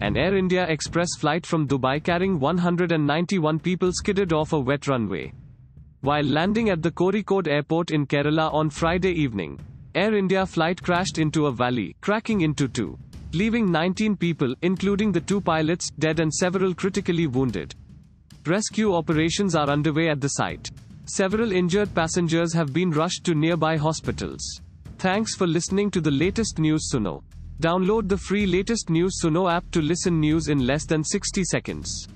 An Air India Express flight from Dubai carrying 191 people skidded off a wet runway. While landing at the Kozhikode airport in Kerala on Friday evening, Air India flight crashed into a valley, cracking into two, leaving 19 people, including the two pilots, dead and several critically wounded. Rescue operations are underway at the site. Several injured passengers have been rushed to nearby hospitals. Thanks for listening to the latest news Suno. Download the free latest news Suno app to listen news in less than 60 seconds.